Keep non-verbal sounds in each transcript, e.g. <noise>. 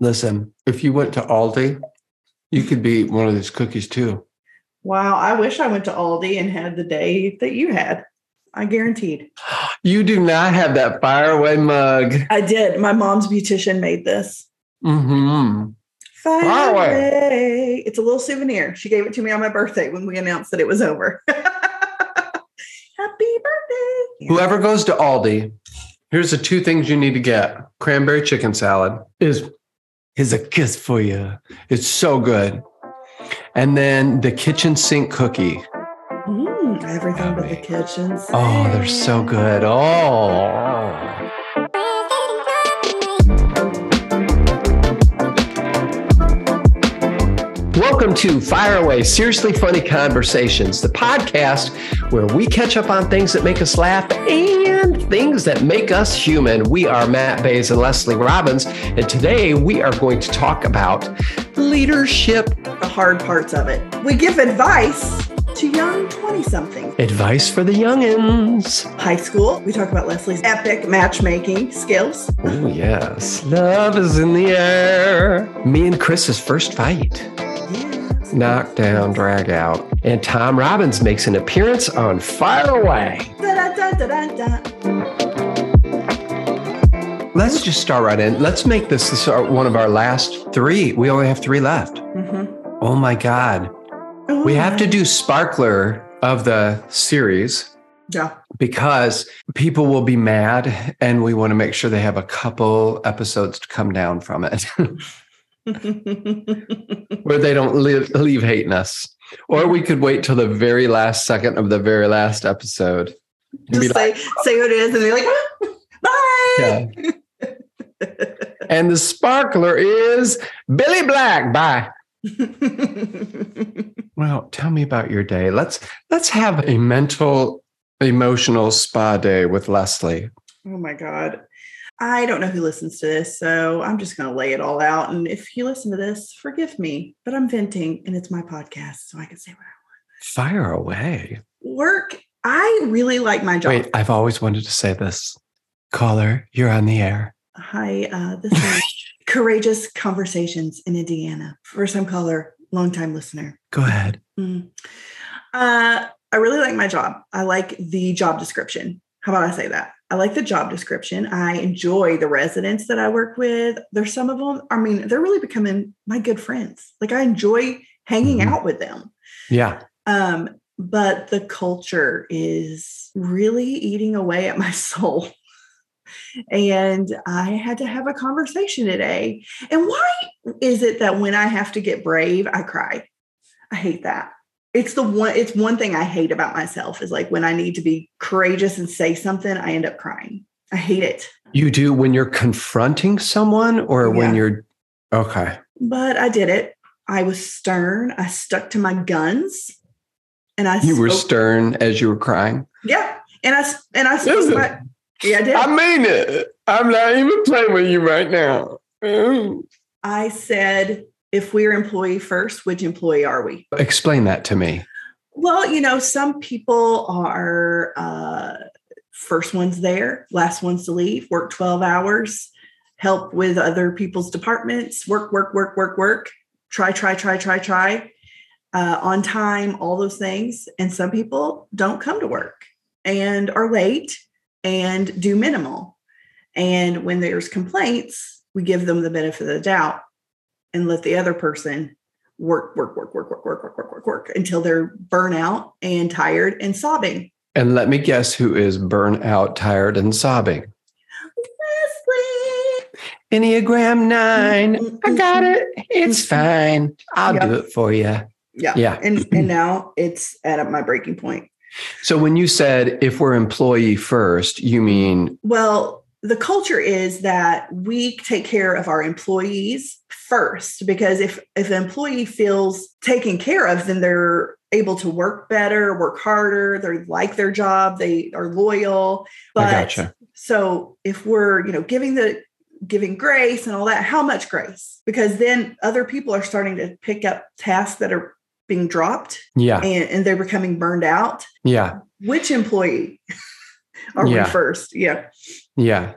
Listen, if you went to Aldi, you could be one of these cookies too. Wow, I wish I went to Aldi and had the day that you had. I guaranteed. <gasps> You do not have that fire away mug. I did. My mom's beautician made this. Mm-hmm. Fire Fire away. away. It's a little souvenir. She gave it to me on my birthday when we announced that it was over. <laughs> Happy birthday. Whoever goes to Aldi, here's the two things you need to get. Cranberry chicken salad is is a kiss for you. It's so good. And then the kitchen sink cookie. Mm, everything but the kitchen. Oh, they're so sink. good. Oh. Welcome to Fire Away Seriously Funny Conversations, the podcast where we catch up on things that make us laugh and things that make us human. We are Matt Bays and Leslie Robbins, and today we are going to talk about leadership The hard parts of it. We give advice to young 20 somethings. advice for the youngins. High school, we talk about Leslie's epic matchmaking skills. Oh, yes. Love is in the air. Me and Chris's first fight. Yes. Knock down, drag out. And Tom Robbins makes an appearance on Fire Away. Let's just start right in. Let's make this, this our, one of our last three. We only have three left. Mhm. Oh my God. Oh, We have to do Sparkler of the series Yeah. because people will be mad and we want to make sure they have a couple episodes to come down from it <laughs> <laughs> where they don't leave, leave hating us. Or we could wait till the very last second of the very last episode. Just say say who it is, and they're like, "Ah, <laughs> bye. <laughs> And the sparkler is Billy Black. Bye. Well, tell me about your day. Let's let's have a mental emotional spa day with Leslie. oh my god. I don't know who listens to this, so I'm just going to lay it all out. And if you listen to this, forgive me, but I'm venting and it's my podcast, so I can say what I want. Fire away. Work. I really like my job. Wait, I've always wanted to say this. Caller, you're on the air. Hi, uh, this is <laughs> Courageous Conversations in Indiana. First time caller, long time listener. Go ahead. Mm. Uh, I really like my job. I like the job description. How about I say that? I like the job description. I enjoy the residents that I work with. There's some of them, I mean, they're really becoming my good friends. Like I enjoy hanging Mhm. out with them. Yeah. Um, but the culture is really eating away at my <laughs> soul. And I had to have a conversation today. And why is it that when I have to get brave, I cry? I hate that. It's the one it's one thing I hate about myself is like when I need to be courageous and say something, I end up crying. I hate it. You do when you're confronting someone or when you're okay. But I did it. I was stern. I stuck to my guns. And I You were stern as you were crying. Yeah. And i and I spoke my yeah, I did. I mean it. I'm not even playing with you right now. I said, if we're employee first, which employee are we? Explain that to me. Well, you know, some people are uh, first ones there, last ones to leave, work 12 hours, help with other people's departments, work, work, work, work, work, try, try, try, try, try, uh, on time, all those things. And some people don't come to work and are late and do minimal. And when there's complaints, we give them the benefit of the doubt and let the other person work, work, work, work, work, work, work, work, work, work until they're burnout and tired and sobbing. And let me guess who is burnout, tired, and sobbing. Leslie. Enneagram nine. I got it. It's mm-hmm. fine. I'll Yep. do it for you. Yeah. Yeah. And and now it's at my breaking point. So when you said if we're employee first, you mean Well, the culture is that we take care of our employees first because if if an employee feels taken care of, then they're able to work better, work harder, they like their job, they are loyal. But gotcha. so if we're, you know, giving the giving grace and all that, how much grace? Because then other people are starting to pick up tasks that are being dropped Yeah. and, and they're becoming burned out. Yeah. Which employee <laughs> are Yeah. we first? Yeah. Yeah.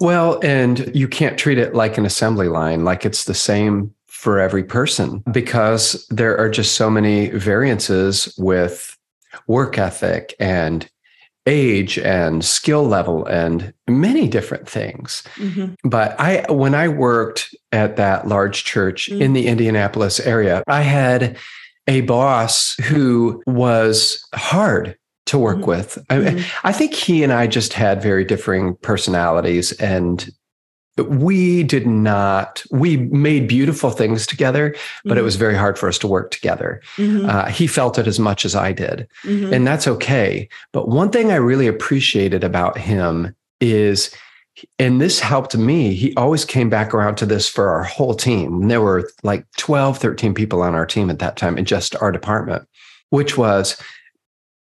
Well, and you can't treat it like an assembly line, like it's the same for every person, because there are just so many variances with work ethic and age and skill level and many different things. Mm-hmm. But I when I worked at that large church mm-hmm. in the Indianapolis area, I had a boss who was hard to work mm-hmm. with. I, mm-hmm. I think he and I just had very differing personalities and we did not we made beautiful things together but mm-hmm. it was very hard for us to work together mm-hmm. uh, he felt it as much as i did mm-hmm. and that's okay but one thing i really appreciated about him is and this helped me he always came back around to this for our whole team there were like 12 13 people on our team at that time in just our department which was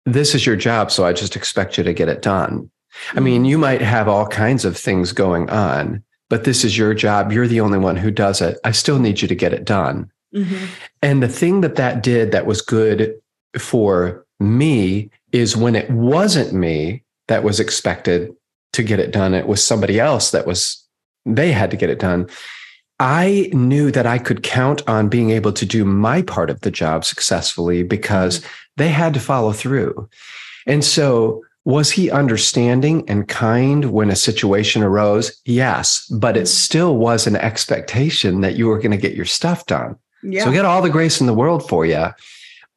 this is your job so i just expect you to get it done I mean, you might have all kinds of things going on, but this is your job. You're the only one who does it. I still need you to get it done. Mm-hmm. And the thing that that did that was good for me is when it wasn't me that was expected to get it done, it was somebody else that was, they had to get it done. I knew that I could count on being able to do my part of the job successfully because mm-hmm. they had to follow through. And so was he understanding and kind when a situation arose? Yes, but it still was an expectation that you were going to get your stuff done. Yeah. So get all the grace in the world for you,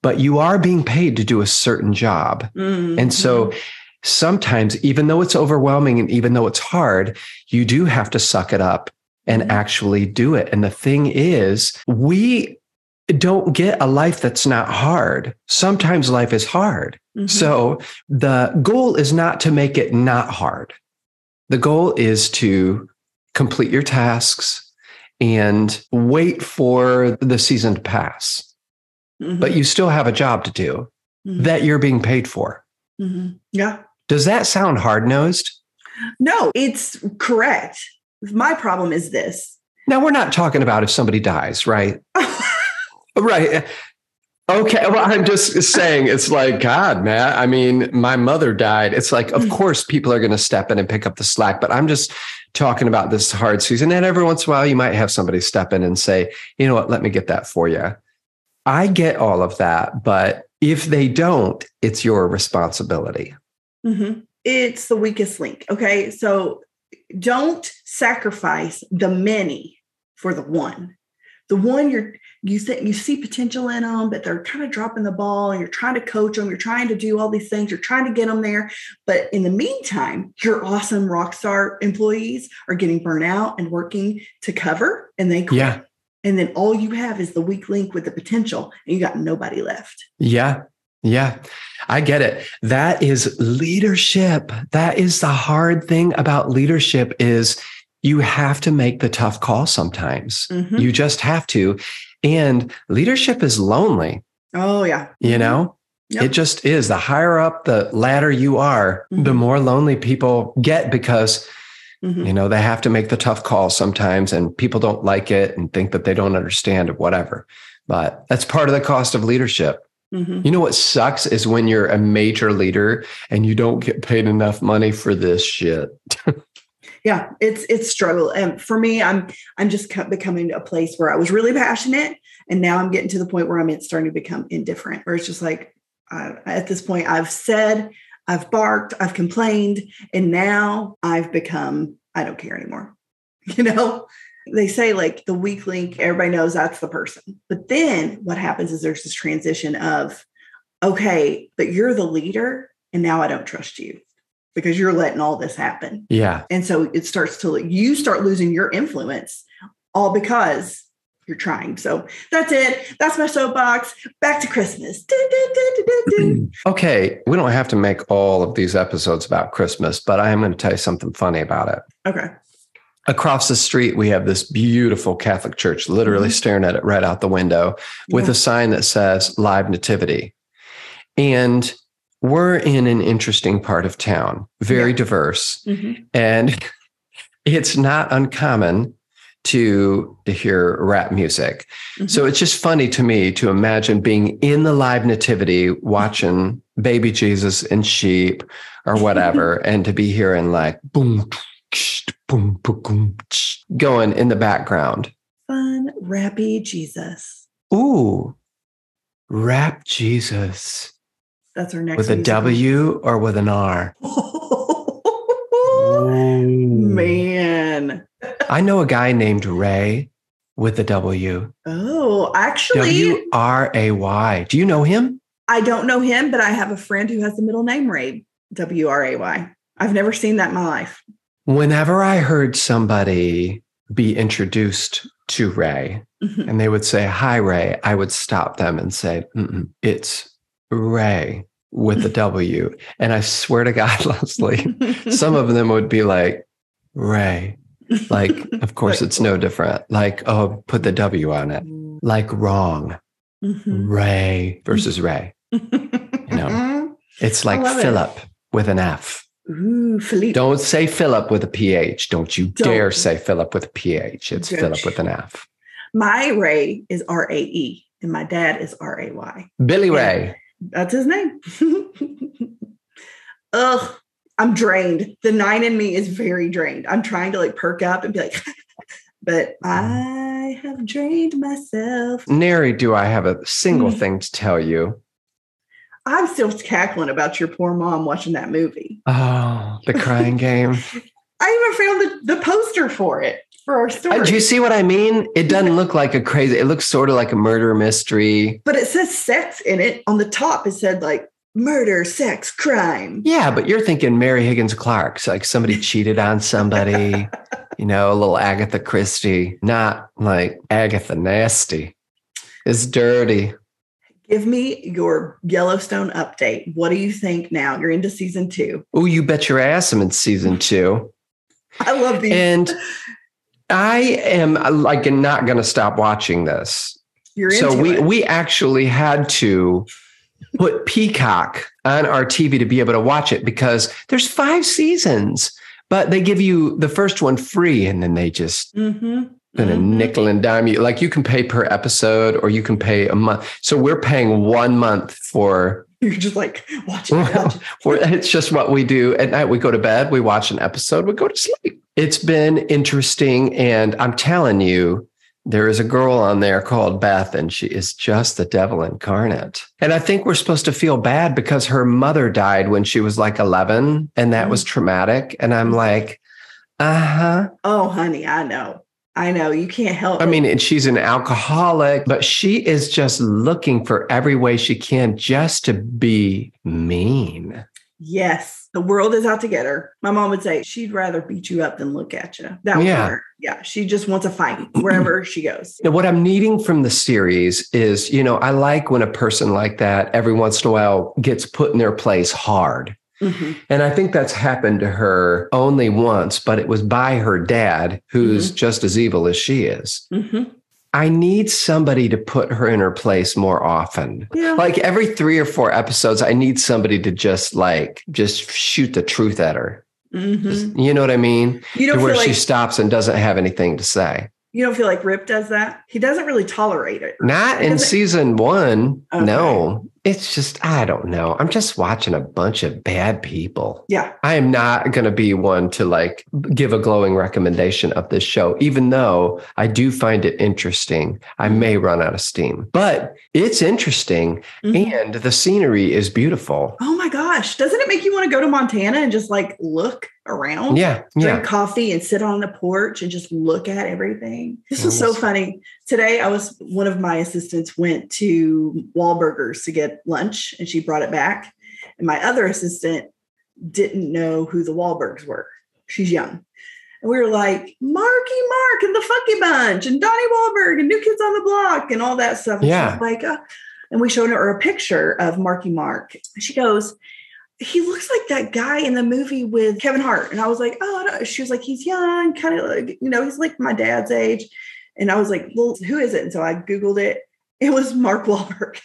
but you are being paid to do a certain job. Mm-hmm. And so sometimes, even though it's overwhelming and even though it's hard, you do have to suck it up and actually do it. And the thing is, we don't get a life that's not hard. Sometimes life is hard. Mm-hmm. So the goal is not to make it not hard. The goal is to complete your tasks and wait for the season to pass. Mm-hmm. But you still have a job to do mm-hmm. that you're being paid for. Mm-hmm. Yeah. Does that sound hard nosed? No, it's correct. My problem is this. Now, we're not talking about if somebody dies, right? <laughs> right. Okay. Well, I'm just saying it's like, God, man. I mean, my mother died. It's like, of mm. course, people are going to step in and pick up the slack, but I'm just talking about this hard season. And every once in a while, you might have somebody step in and say, you know what, let me get that for you. I get all of that. But if they don't, it's your responsibility. Mm-hmm. It's the weakest link. Okay. So don't sacrifice the many for the one. The one you're you think you see potential in them, but they're kind of dropping the ball and you're trying to coach them, you're trying to do all these things, you're trying to get them there. But in the meantime, your awesome rock star employees are getting burnt out and working to cover and they quit. Yeah. And then all you have is the weak link with the potential and you got nobody left. Yeah. Yeah, I get it. That is leadership. That is the hard thing about leadership is you have to make the tough call sometimes. Mm-hmm. You just have to. And leadership is lonely. Oh, yeah. You mm-hmm. know, yep. it just is. The higher up the ladder you are, mm-hmm. the more lonely people get because, mm-hmm. you know, they have to make the tough calls sometimes and people don't like it and think that they don't understand or whatever. But that's part of the cost of leadership. Mm-hmm. You know what sucks is when you're a major leader and you don't get paid enough money for this shit. <laughs> yeah it's it's struggle and for me i'm i'm just becoming a place where i was really passionate and now i'm getting to the point where i'm starting to become indifferent where it's just like uh, at this point i've said i've barked i've complained and now i've become i don't care anymore <laughs> you know they say like the weak link everybody knows that's the person but then what happens is there's this transition of okay but you're the leader and now i don't trust you because you're letting all this happen. Yeah. And so it starts to you start losing your influence all because you're trying. So that's it. That's my soapbox. Back to Christmas. <laughs> <clears throat> okay. We don't have to make all of these episodes about Christmas, but I am going to tell you something funny about it. Okay. Across the street, we have this beautiful Catholic church, literally mm-hmm. staring at it right out the window with yeah. a sign that says Live Nativity. And we're in an interesting part of town, very yeah. diverse. Mm-hmm. And <laughs> it's not uncommon to to hear rap music. Mm-hmm. So it's just funny to me to imagine being in the live nativity watching baby Jesus and sheep or whatever <laughs> and to be hearing like boom boom, boom, boom, going in the background. Fun, rappy Jesus. Ooh, rap Jesus That's our next with a musical. W or with an R. <laughs> Man. I know a guy named Ray with a W. Oh, actually, W R A Y. Do you know him? I don't know him, but I have a friend who has the middle name Ray, W R A Y. I've never seen that in my life. Whenever I heard somebody be introduced to Ray Mhm. and they would say, Hi, Ray, I would stop them and say, It's Ray with the <laughs> W. And I swear to God, <laughs> Leslie, <laughs> some of them would be like, Ray. Like, of course, it's no different. Like, oh, put the W on it. Like, wrong. Mhm. Ray versus Ray. you know. It's like love it. Philip with an F. Ooh, Philippe. Don't say Philip with a PH. Don't you Don't. dare say Philip with a PH. It's. Philip with an F. My Ray is R A E, and my dad is R A Y. Billy. Ray. That's his name. <laughs> Ugh, I'm drained. The nine in me is very drained. I'm trying to like perk up and be like, <laughs> but I have drained myself. Nary do I have a single Mm. thing to tell you. I'm still cackling about your poor mom watching that movie. Oh, the crying <laughs> game. I even found the, the poster for it for our story. Uh, do you see what I mean? It doesn't look like a crazy, it looks sort of like a murder mystery. but it says sex in it. On the top, it said like murder, sex, crime. Yeah, but you're thinking Mary Higgins Clark's like somebody <laughs> cheated on somebody, you know, a little Agatha Christie, not like Agatha Nasty. It's dirty. Give me your Yellowstone update. What do you think now? You're into season two. Oh, you bet your ass I'm in season two. I love these. And I am like not going to stop watching this. You're so into we it. we actually had to put Peacock on our TV to be able to watch it because there's five seasons, but they give you the first one free and then they just Mhm. Gonna Mhm. nickel and dime you. Like you can pay per episode or you can pay a month. So we're paying one month for <laughs> You're just like watch it. Watch it. <laughs> it's just what we do at night. We go to bed, we watch an episode, we go to sleep. It's been interesting, and I'm telling you, there is a girl on there called Beth, and she is just the devil incarnate. And I think we're supposed to feel bad because her mother died when she was like 11, and that was traumatic. And I'm like, uh huh. Oh, honey, I know. I know. You can't help I mean, and she's an alcoholic, but she is just looking for every way she can just to be mean. yes, the world is out to get her. My mom would say she'd rather beat you up than look at you. That was Yeah. her. Yeah. She just wants a fight <clears throat> wherever she goes. Now, what I'm needing from the series is, you know, I like when a person like that every once in a while gets put in their place hard. Mhm. And I think that's happened to her only once, but it was by her dad, who's just as evil as she is. Mhm. I need somebody to put her in her place more often. Yeah. Like every three or four episodes, I need somebody to just like, just shoot the truth at her. Mhm. Just- you know what I mean? You don't where feel she stops and doesn't have anything to say. you don't feel like Rip does that. He doesn't really tolerate it. Not in season one. Okay. No, it's just, I don't know. I'm just watching a bunch of bad people. Yeah. I am not going to be one to like give a glowing recommendation of this show, even though I do find it interesting. I may run out of steam, but it's interesting Mhm. and the scenery is beautiful. Oh my gosh. Doesn't it make you want to go to Montana and just like look around? Yeah. drink Yeah. coffee and sit on the porch and just look at everything. This was so funny. Today, I was one of my assistants went to Wahlburgers to get lunch and she brought it back. And my other assistant didn't know who the Wahlbergs were. She's young. And we were like, Marky Mark and the Funky Bunch and Donnie Wahlberg and New Kids on the Block and all that stuff. And Yeah. Like, uh, and we showed her a picture of Marky Mark. She goes, he looks like that guy in the movie with Kevin Hart. And I was like, oh, no. she was like, he's young, kind of like, you know, he's like my dad's age. And I was like, well, who is it? And so I Googled it. It was Mark Wahlberg.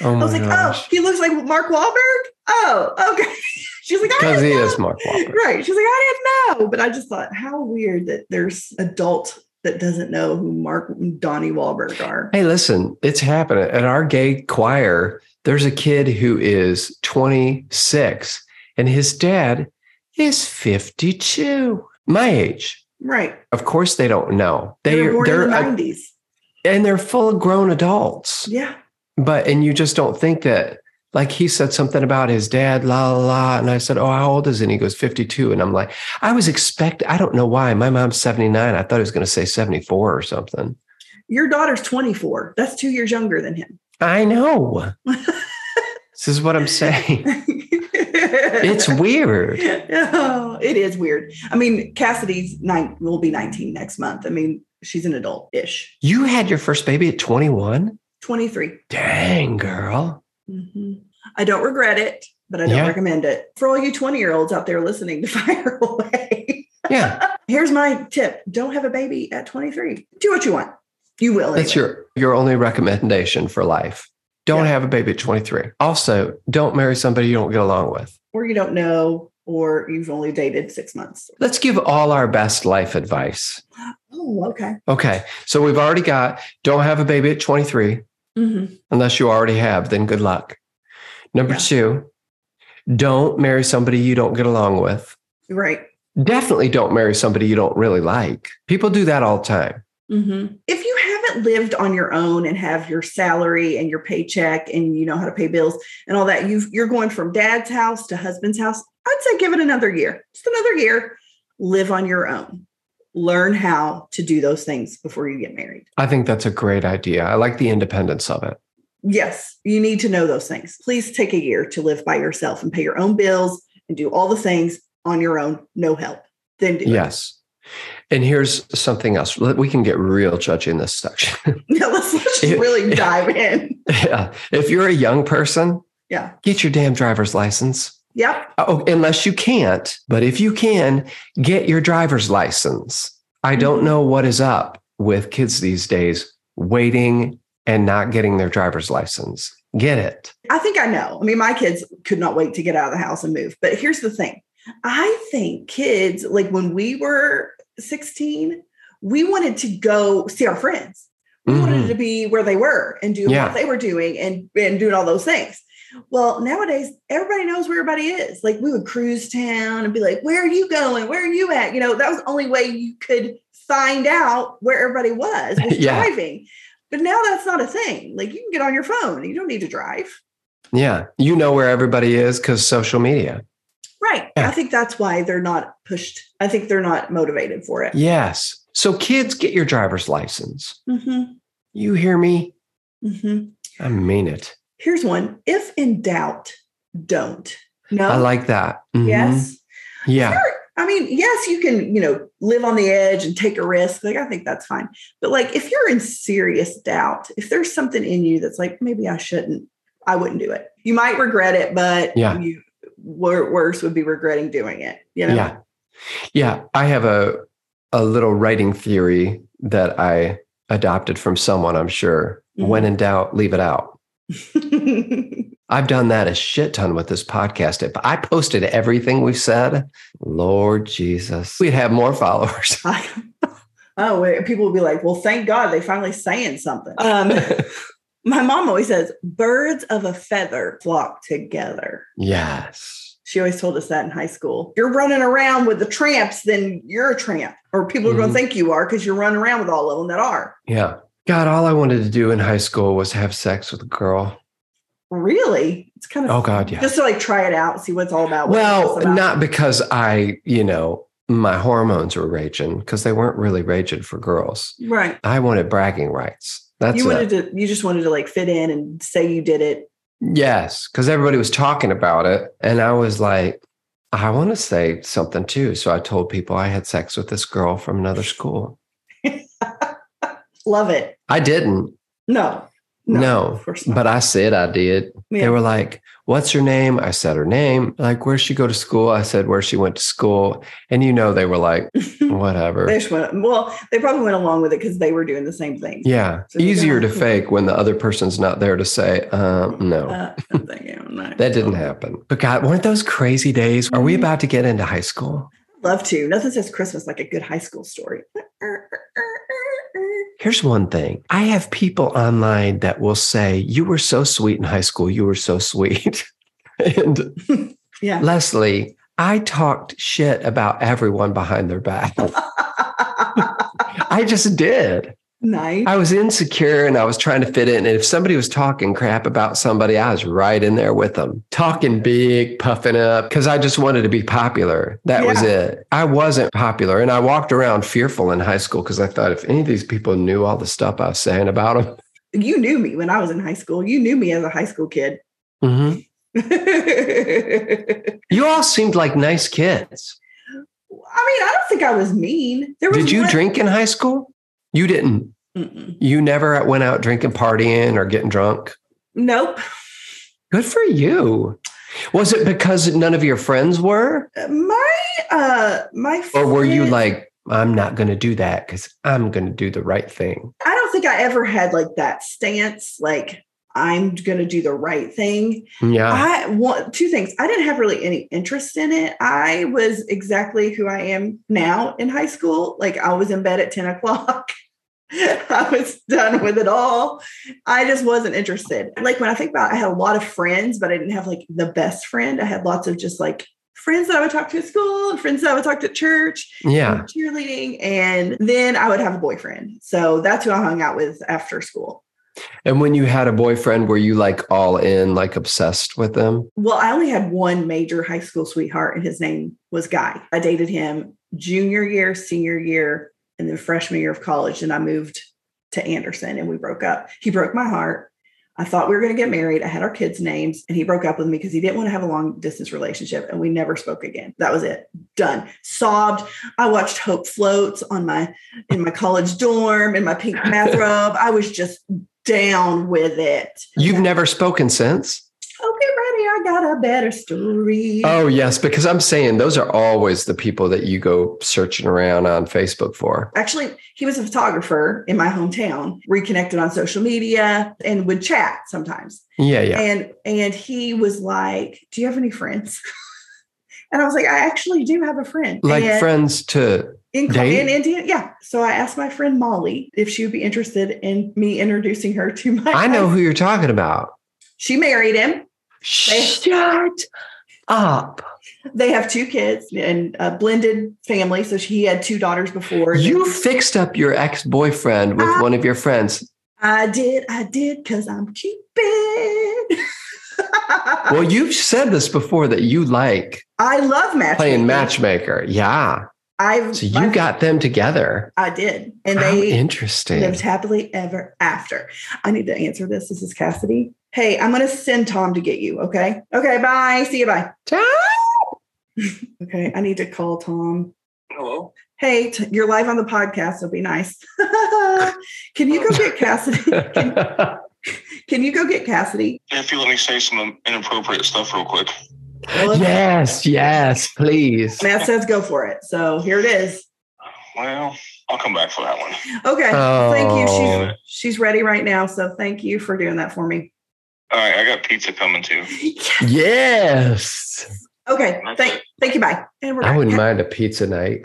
Oh <laughs> I was like, oh, gosh. oh, he looks like Mark Wahlberg? Oh, okay. <laughs> She's like, I Because didn't he know. is Mark Wahlberg. Right. She's like, I didn't know. But I just thought, how weird that there's adult that doesn't know who Mark and Donnie Wahlberg are. Hey, listen, it's happening at our gay choir. There's a kid who is 26 and his dad is 52. My age. Right. Of course they don't know. They They were born they're in the uh, 90s. and they're full grown adults. Yeah. But and you just don't think that like he said something about his dad, la la la. And I said, Oh, how old is he? And he goes, 52. And I'm like, I was expect I don't know why. My mom's 79. I thought he was going to say 74 or something. Your daughter's 24. That's two years younger than him. I know. <laughs> this is what I'm saying. It's weird. Oh, it is weird. I mean, Cassidy's nine will be 19 next month. I mean, she's an adult ish. You had your first baby at 21? 23. Dang, girl. Mhm. I don't regret it, but I don't Yeah. recommend it. For all you 20 year olds out there listening to <laughs> Fire Away, Yeah. here's my tip don't have a baby at 23. Do what you want. You will. That's your your only recommendation for life. Don't Yeah. have a baby at 23. Also, don't marry somebody you don't get along with. Or you don't know, or you've only dated six months. Let's give all our best life advice. Oh, okay. Okay. So we've already got don't have a baby at 23 Mhm. unless you already have, then good luck. Number Yeah. two, don't marry somebody you don't get along with. Right. Definitely don't marry somebody you don't really like. People do that all the time. Mhm. If you haven't lived on your own and have your salary and your paycheck and you know how to pay bills and all that, you you're going from dad's house to husband's house. I'd say give it another year, just another year. Live on your own. Learn how to do those things before you get married. I think that's a great idea. I like the independence of it. Yes, you need to know those things. Please take a year to live by yourself and pay your own bills and do all the things on your own, no help. Then do it. And here's something else. We can get real judgy in this section. <laughs> Yeah, let's, let's just really <laughs> dive in. yeah. If you're a young person, Yeah. get your damn driver's license. Yep. Oh, unless you can't. But if you can, get your driver's license. I don't Mhm. know what is up with kids these days waiting and not getting their driver's license. Get it. I think I know. I mean, my kids could not wait to get out of the house and move. But here's the thing I think kids, like when we were 16, we wanted to go see our friends. We wanted Mhm. to be where they were and do Yeah. what they were doing and, and doing all those things. Well, nowadays, everybody knows where everybody is. Like we would cruise town and be like, where are you going? Where are you at? You know, that was the only way you could find out where everybody was, was <laughs> Yeah. driving. But now that's not a thing. Like you can get on your phone. You don't need to drive. Yeah. You know where everybody is because social media. Right. Yeah. I think that's why they're not pushed. I think they're not motivated for it. Yes. So, kids, get your driver's license. Mm-hmm. You hear me? Mm-hmm. I mean it. Here's one. If in doubt, don't. No. I like that. Mhm. Yes. Yeah. Sure. I mean, yes, you can, you know, live on the edge and take a risk. Like, I think that's fine. But like, if you're in serious doubt, if there's something in you that's like, maybe I shouldn't, I wouldn't do it. You might regret it, but Yeah. you worse would be regretting doing it. You know? Yeah. Yeah. I have a a little writing theory that I adopted from someone, I'm sure. Mhm. When in doubt, leave it out. <laughs> I've done that a shit ton with this podcast. If I posted everything we've said, Lord Jesus, we'd have more followers. <laughs> Oh, wait, people would be like, well, thank God they finally saying something. <laughs> Um, my mom always says, birds of a feather flock together. yes. She always told us that in high school. If you're running around with the tramps, then you're a tramp, or people are going Mhm. to think you are because you're running around with all of them that are. Yeah. God, all I wanted to do in high school was have sex with a girl. Really? It's kind of Oh, God, yeah. Just to like try it out, see what's all about. what Well, about. not because I, you know, my hormones were raging because they weren't really raging for girls. right. I wanted bragging rights. That's you it. wanted to. You just wanted to like fit in and say you did it. Yes, because everybody was talking about it. And I was like, I want to say something too. So I told people I had sex with this girl from another school. <laughs> Love it. I didn't, No. No, of course not. but I said I did. Yeah. They were like, What's her name? I said her name. Like, where's she go to school? I said where she went to school. And you know, they were like, <laughs> Whatever. They just went, well, they probably went along with it because they were doing the same thing. yeah. So Easier to fake when the other person's not there to say, um, No, Uh, <laughs> that didn't happen. But God, weren't those crazy days? Are we Mhm. about to get into high school? Love to. Nothing says Christmas like a good high school story. <laughs> Here's one thing I have people online that will say, You were so sweet in high school. You were so sweet. <laughs> and <laughs> Yeah. Leslie, I talked shit about everyone behind their back. <laughs> I just did. Nice. I was insecure and I was trying to fit in. And if somebody was talking crap about somebody, I was right in there with them, talking big, puffing up, because I just wanted to be popular. That was it. I wasn't popular. And I walked around fearful in high school because I thought if any of these people knew all the stuff I was saying about them, you knew me when I was in high school. You knew me as a high school kid. Mhm. <laughs> You all seemed like nice kids. I mean, I don't think I was mean. There was Did you one- drink in high school? You didn't. Mm-mm. You never went out drinking, partying, or getting drunk. Nope. Good for you. Was it because none of your friends were? My uh my Or were you like, I'm not going to do that because I'm going to do the right thing? I don't think I ever had like that stance, like I'm gonna do the right thing. Yeah. I want two things. I didn't have really any interest in it. I was exactly who I am now in high school. Like I was in bed at 10 o'clock. <laughs> <laughs> I was done with it all. I just wasn't interested. Like when I think about it, I had a lot of friends, but I didn't have like the best friend. I had lots of just like friends that I would talk to at school and friends that I would talk to at church Yeah. and cheerleading. And then I would have a boyfriend. So that's who I hung out with after school. And when you had a boyfriend, were you like all in, like obsessed with them? Well, I only had one major high school sweetheart, and his name was Guy. I dated him junior year, senior year, and then freshman year of college. And I moved to Anderson and we broke up. He broke my heart. I thought we were going to get married. I had our kids' names, and he broke up with me because he didn't want to have a long distance relationship. And we never spoke again. That was it. Done. Sobbed. I watched Hope Floats on my in my college dorm in my pink <laughs> bathrobe. I was just down with it. You've never spoken since? Oh, get ready. I got a better story. Oh, yes, because I'm saying those are always the people that you go searching around on Facebook for. Actually, he was a photographer in my hometown, reconnected on social media and would chat sometimes. Yeah, yeah. And and he was like, Do you have any friends? <laughs> and I was like, I actually do have a friend. Like And friends to, in, date? in Indiana. Yeah. So I asked my friend Molly if she would be interested in me introducing her to my I know <laughs> who you're talking about. She married him. Shut up. They have two kids and a blended family. So she had two daughters before. You fixed up your ex boyfriend with I- one of your friends. I did, I did, because I'm Cupid. <laughs> Well, you've said this before that you like I love matchmaking. playing matchmaker. Yeah. I've So you my- got them together. I did, and How they interesting. lived happily ever after. I need to answer this. This is Cassidy. Hey, I'm gonna send Tom to get you. Okay. Okay. Bye. See you. Bye. <laughs> Okay. I need to call Tom. Hello. Hey, t- you're live on the podcast. So be nice. <laughs> can you go get Cassidy? <laughs> Can, can you go get Cassidy? If you let me say some inappropriate stuff real quick. Well, yes, yes, please. Matt says go for it. So here it is. Well, I'll come back for that one. Okay. Thank you. Oh. She's she's ready right now. So thank you for doing that for me. All right, I got pizza coming too. <laughs> Yes. Okay. Thank thank you. Bye. And we're I wouldn't mind a pizza night.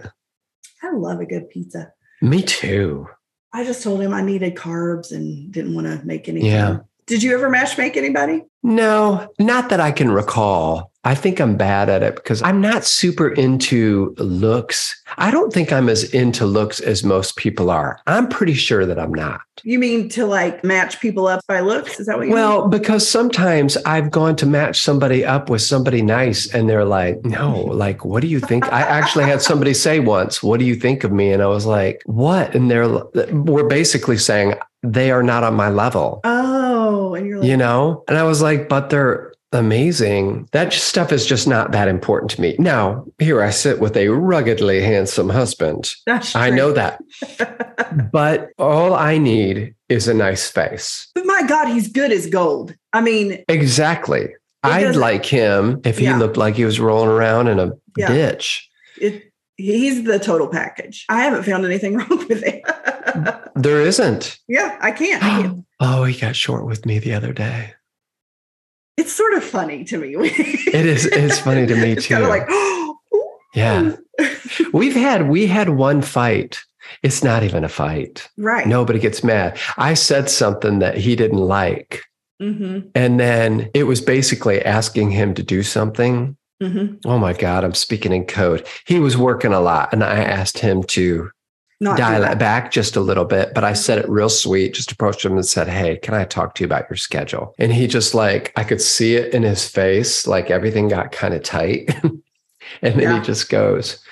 I love a good pizza. Me too. I just told him I needed carbs and didn't want to make anything. Yeah. Did you ever match make anybody? No, not that I can recall. I think I'm bad at it because I'm not super into looks. I don't think I'm as into looks as most people are. I'm pretty sure that I'm not. You mean to like match people up by looks? Is that what you Well, because sometimes I've gone to match somebody up with somebody nice and they're like, no, like, what do you think? I actually had somebody say once, what do you think of me? And I was like, what? And they're, we're basically saying they are not on my level. Oh, and you're like, you know? And I was like, but they're amazing. That stuff is just not that important to me. Now, here I sit with a ruggedly handsome husband. <laughs> that's I true. know that. <laughs> but all I need is a nice face. But my God, he's good as gold. I mean, Exactly. I'd like him if he Yeah. looked like he was rolling around in a Yeah. ditch. it, he's the total package. I haven't found anything <laughs> wrong with it. There isn't. yeah, I can't. I can't. <gasps> oh, he got short with me the other day. It's sort of funny to me. <laughs> It is. It's funny to me it's too. kind of like, <gasps> oh, yeah, <laughs> we've had we had one fight. It's not even a fight. right. Nobody gets mad. I said something that he didn't like, hmm and then it was basically asking him to do something hmm Oh my God, I'm speaking in code. He was working a lot, and I asked him to Not dial it back just a little bit, but I said it real sweet, just approached him and said, Hey, can I talk to you about your schedule? And he just like, I could see it in his face, like everything got kind of tight. <laughs> and then Yeah. he just goes,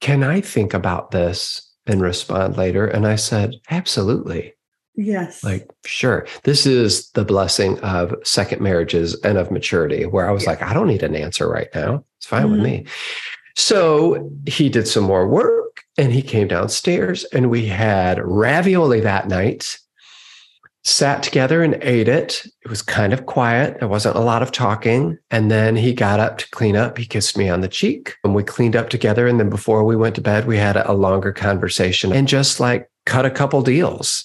Can I think about this and respond later? And I said, Absolutely. Yes. Like, sure. This is the blessing of second marriages and of maturity, where I was Yeah. like, I don't need an answer right now. It's fine with Mhm. me. So he did some more work and he came downstairs and we had ravioli that night, sat together and ate it. It was kind of quiet. There wasn't a lot of talking. And then he got up to clean up. He kissed me on the cheek and we cleaned up together. And then before we went to bed, we had a longer conversation and just like cut a couple deals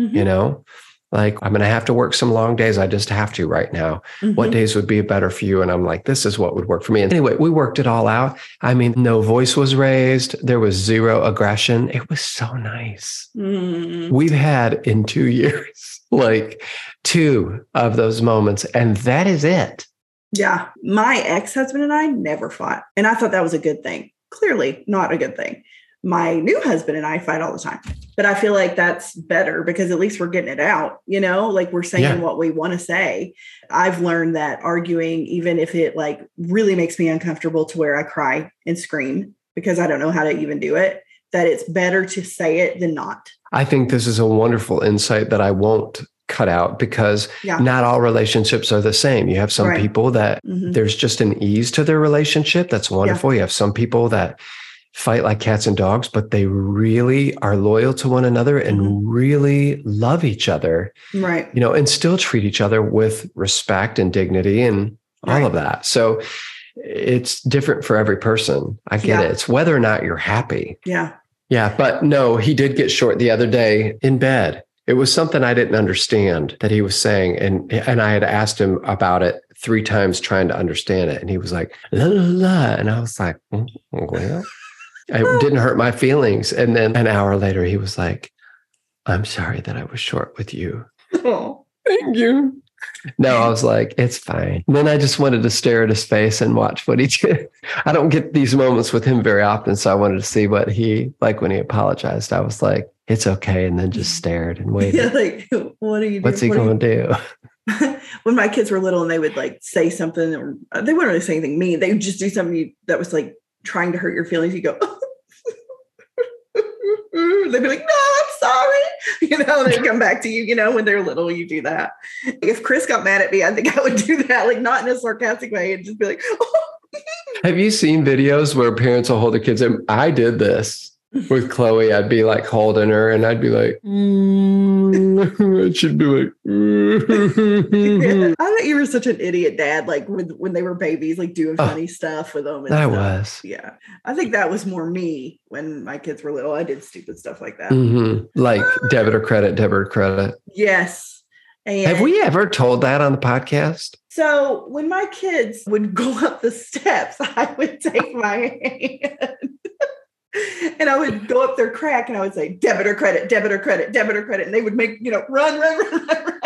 Mhm. you know like i'm going to have to work some long days i just have to right now what Mhm. days would be better for you and i'm like this is what would work for me and anyway we worked it all out i mean no voice was raised there was zero aggression it was so nice Mm. we've had in 2 <laughs> years like two of those moments and that is it Yeah. My ex husband and I never fought. And I thought that was a good thing. Clearly, not a good thing. My new husband and I fight all the time. But I feel like that's better because at least we're getting it out, you know, like we're saying Yeah. what we want to say. I've learned that arguing, even if it like really makes me uncomfortable to where I cry and scream because I don't know how to even do it, that it's better to say it than not. i think this is a wonderful insight that i won't cut out because Yeah. not all relationships are the same you have some Right. people that Mhm. there's just an ease to their relationship that's wonderful. You have some people that fight like cats and dogs, but they really are loyal to one another and Mm-hmm. really love each other, Right. you know, and still treat each other with respect and dignity and all Right. of that. So it's different for every person. I get Yeah. it. It's whether or not you're happy. Yeah. Yeah, but no, he did get short the other day in bed. It was something I didn't understand that he was saying, and and I had asked him about it three times, trying to understand it, and he was like la la la, and I was like, "Mm, well, it didn't hurt my feelings. And then an hour later, he was like, "I'm sorry that I was short with you." Oh. Thank you. No, I was like, it's fine. And then I just wanted to stare at his face and watch what he did. <laughs> I don't get these moments with him very often. So I wanted to see what he, like when he apologized, I was like, it's okay. And then just stared and waited. Yeah, like what are you doing? What's he What going to do? <laughs> <laughs> when my kids were little and they would like say something or uh, they wouldn't really say anything mean. They would just do something that was like trying to hurt your feelings. You go, <laughs> they'd be like, no, I'm sorry. <laughs> You know, they come back to you, you know, when they're little, you do that. If Chris got mad at me, I think I would <laughs> do that, like not in a sarcastic way and just be like, Have you seen videos where parents will hold their kids? And I did this with Chloe. I'd be like holding her and I'd be like, mm, <laughs> I should be like, Yeah. <laughs> I thought you were such an idiot dad, like when, when they were babies, like doing Oh, funny stuff with them. And I stuff. was. Yeah. I think that was more me when my kids were little. I did stupid stuff like that. Mhm. Like debit or credit, debit or credit. Yes. And Have we ever told that on the podcast? so when my kids would go up the steps, <laughs> I would take my hand <laughs> and I would go up their crack and I would say debit or credit, debit or credit, debit or credit. And they would make, you know, run, run, <laughs> run, run, run.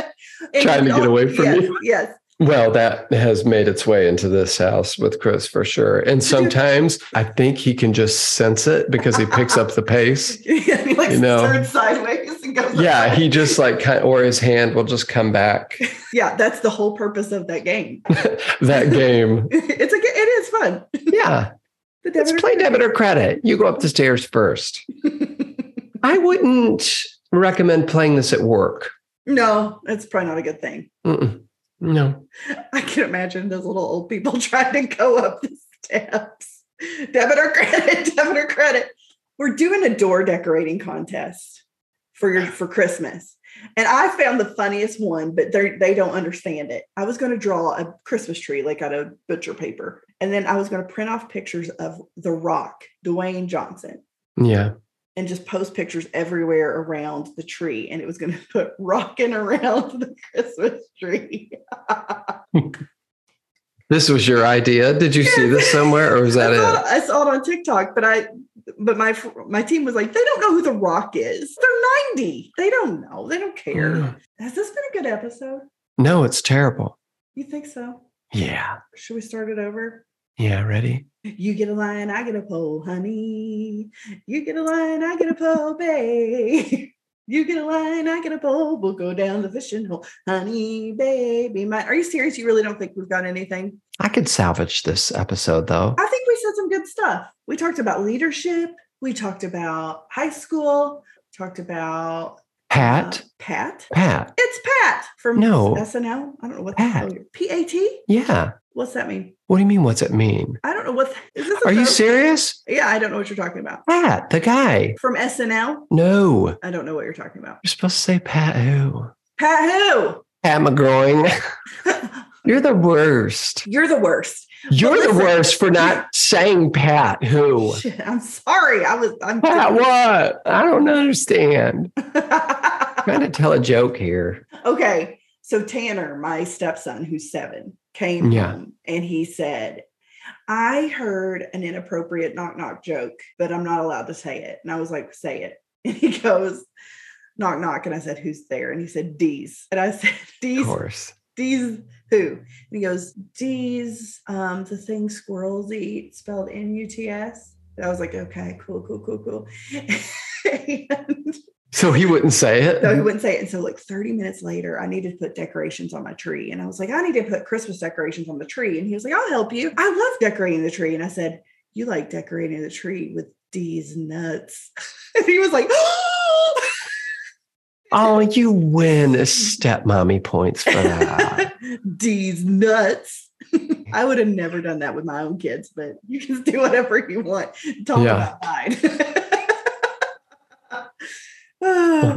And Trying to get away from yes, you. Yes. Well, that has made its way into this house with Chris for sure. And sometimes I think he can just sense it because he picks up the pace. <laughs> Yeah, he like You know. sideways and goes. Yeah, he just like or his hand will just come back. yeah, that's the whole purpose of that game. that game. it's a it is fun. Yeah. Let's play credit. debit or credit. You go up the stairs first. <laughs> I wouldn't recommend playing this at work. no, it's probably not a good thing. Mm-mm. No. I can imagine those little old people <laughs> trying to go up the steps. Debit or credit, <laughs> debit or credit. We're doing a door decorating contest for your for Christmas. And I found the funniest one, but they they don't understand it. I was going to draw a Christmas tree like out of butcher paper. And then I was going to print off pictures of The Rock, Dwayne Johnson, Yeah. and just post pictures everywhere around the tree. And it was going <laughs> to put rocking around the Christmas tree. <laughs> This was your idea. Did you see this somewhere or was that <laughs> I, saw, it? I saw it on TikTok, but I but my my team was like, they don't know who the Rock is. They're 90. They don't know. They don't care. Has this been a good episode? No, it's terrible. You think so? Yeah. Should we start it over? Yeah, ready? You get a line, I get a pole, honey. You get a line, I get a pole, babe. <laughs> You get a line, I get a pole. We'll go down the fishing hole, honey, baby. My, are you serious? You really don't think we've got anything? I could salvage this episode though. I think we said some good stuff. We talked about leadership. We talked about high school. Talked about Pat, uh, Pat. Pat. It's Pat from No. SNL. I don't know what Pat. P A T. Yeah. What's that mean? What do you mean? What's it mean? I don't know what. Is this? Are you serious? Yeah, I don't know what you're talking about. Pat, the guy. From SNL. No. I don't know what you're talking about. You're supposed to say Pat who? Pat who? Pat McGroin. <laughs> <laughs> You're the worst. You're the worst. You're the worst for not saying Pat who. Shit, I'm sorry. I was. I'm Pat what? I don't understand. <laughs> trying to tell a joke here. okay. So Tanner, my stepson, who's seven, came Yeah. home and he said, I heard an inappropriate knock knock joke, but I'm not allowed to say it. And I was like, say it. <laughs> And he goes, knock knock. And I said, who's there? And he said, D's. And I said, Of D's, course. D's who? And he goes, D's, um, the thing squirrels eat, spelled N-U-T-S. And I was like, okay, cool, cool, cool, cool. <laughs> and So he wouldn't say it. so he wouldn't say it. And so, like 30 minutes later, I needed to put decorations on my tree. And I was like, I need to put Christmas decorations on the tree. And he was like, I'll help you. I love decorating the tree. And I said, You like decorating the tree with D's nuts. <laughs> and he was like, <gasps> <laughs> Oh, you win stepmommy points for that. <laughs> D's nuts. I would have never done that with my own kids, but you can do whatever you want. Talk Yeah. about mine.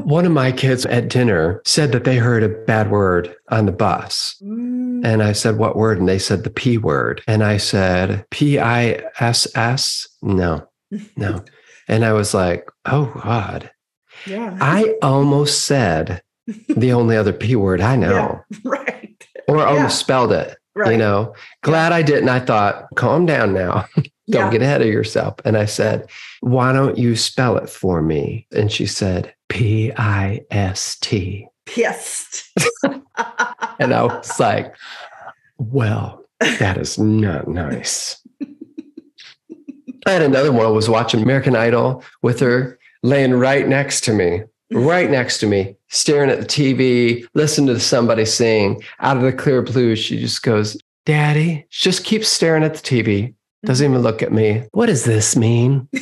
One of my kids at dinner said that they heard a bad word on the bus. Mm, And I said, What word? And they said the P word. And I said, P I S S? No, no. <laughs> And I was like, Oh God. Yeah. I almost said the <laughs> only other P word I know, <laughs> right. or almost Yeah. spelled it. Right. You know, glad I didn't. I thought, calm down now. <laughs> Don't Yeah. get ahead of yourself. And I said, why don't you spell it for me? And she said, P I S T. pissed. And I was like, well, that is not nice. I had another one. I was watching American Idol with her laying right next to me, mm-hmm. right next to me, staring at the TV, listening to somebody sing out of the clear blue. She just goes, Daddy, she just keeps staring at the TV, doesn't mm-hmm. even look at me. What does this mean? <laughs>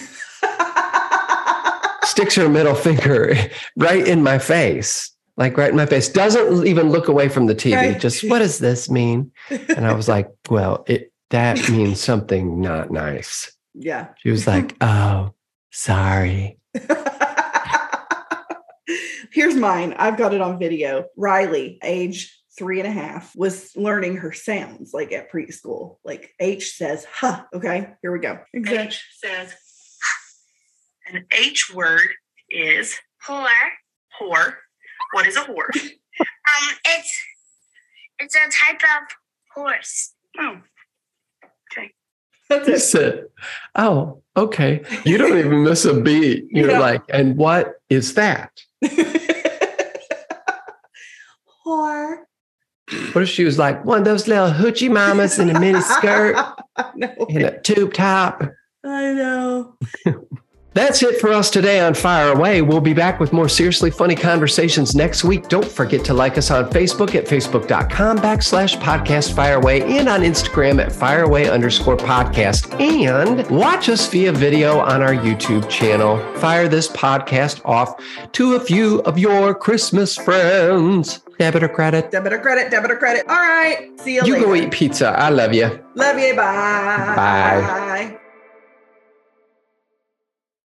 Sticks her middle finger right in my face, like right in my face. Doesn't even look away from the TV. Right. Just what does this mean? And I was like, well, it that means something not nice. yeah. She was like, oh, sorry. <laughs> Here's mine. I've got it on video. Riley, age three and a half, was learning her sounds like at preschool. Like H says, huh. Okay, here we go. Exactly. H says, an H word is Whore. whore. What is a whore? <laughs> Um, it's it's a type of horse. Oh, <laughs> That's He it. said, oh, okay. You don't <laughs> even miss a beat. You're Yeah. like, and what is that? <laughs> Whore. What if she was like one of those little hoochie mamas in a mini skirt and a tube top? I know. That's it for us today on Fire Away. We'll be back with more seriously funny conversations next week. Don't forget to like us on Facebook at facebook.com backslash podcast fireaway and on Instagram at fireaway underscore podcast. And watch us via video on our YouTube channel. Fire this podcast off to a few of your Christmas friends. Debit or credit? Debit or credit, debit or credit. All right. See you, You later. go eat pizza. I love you. Love you. Bye. Bye. Bye.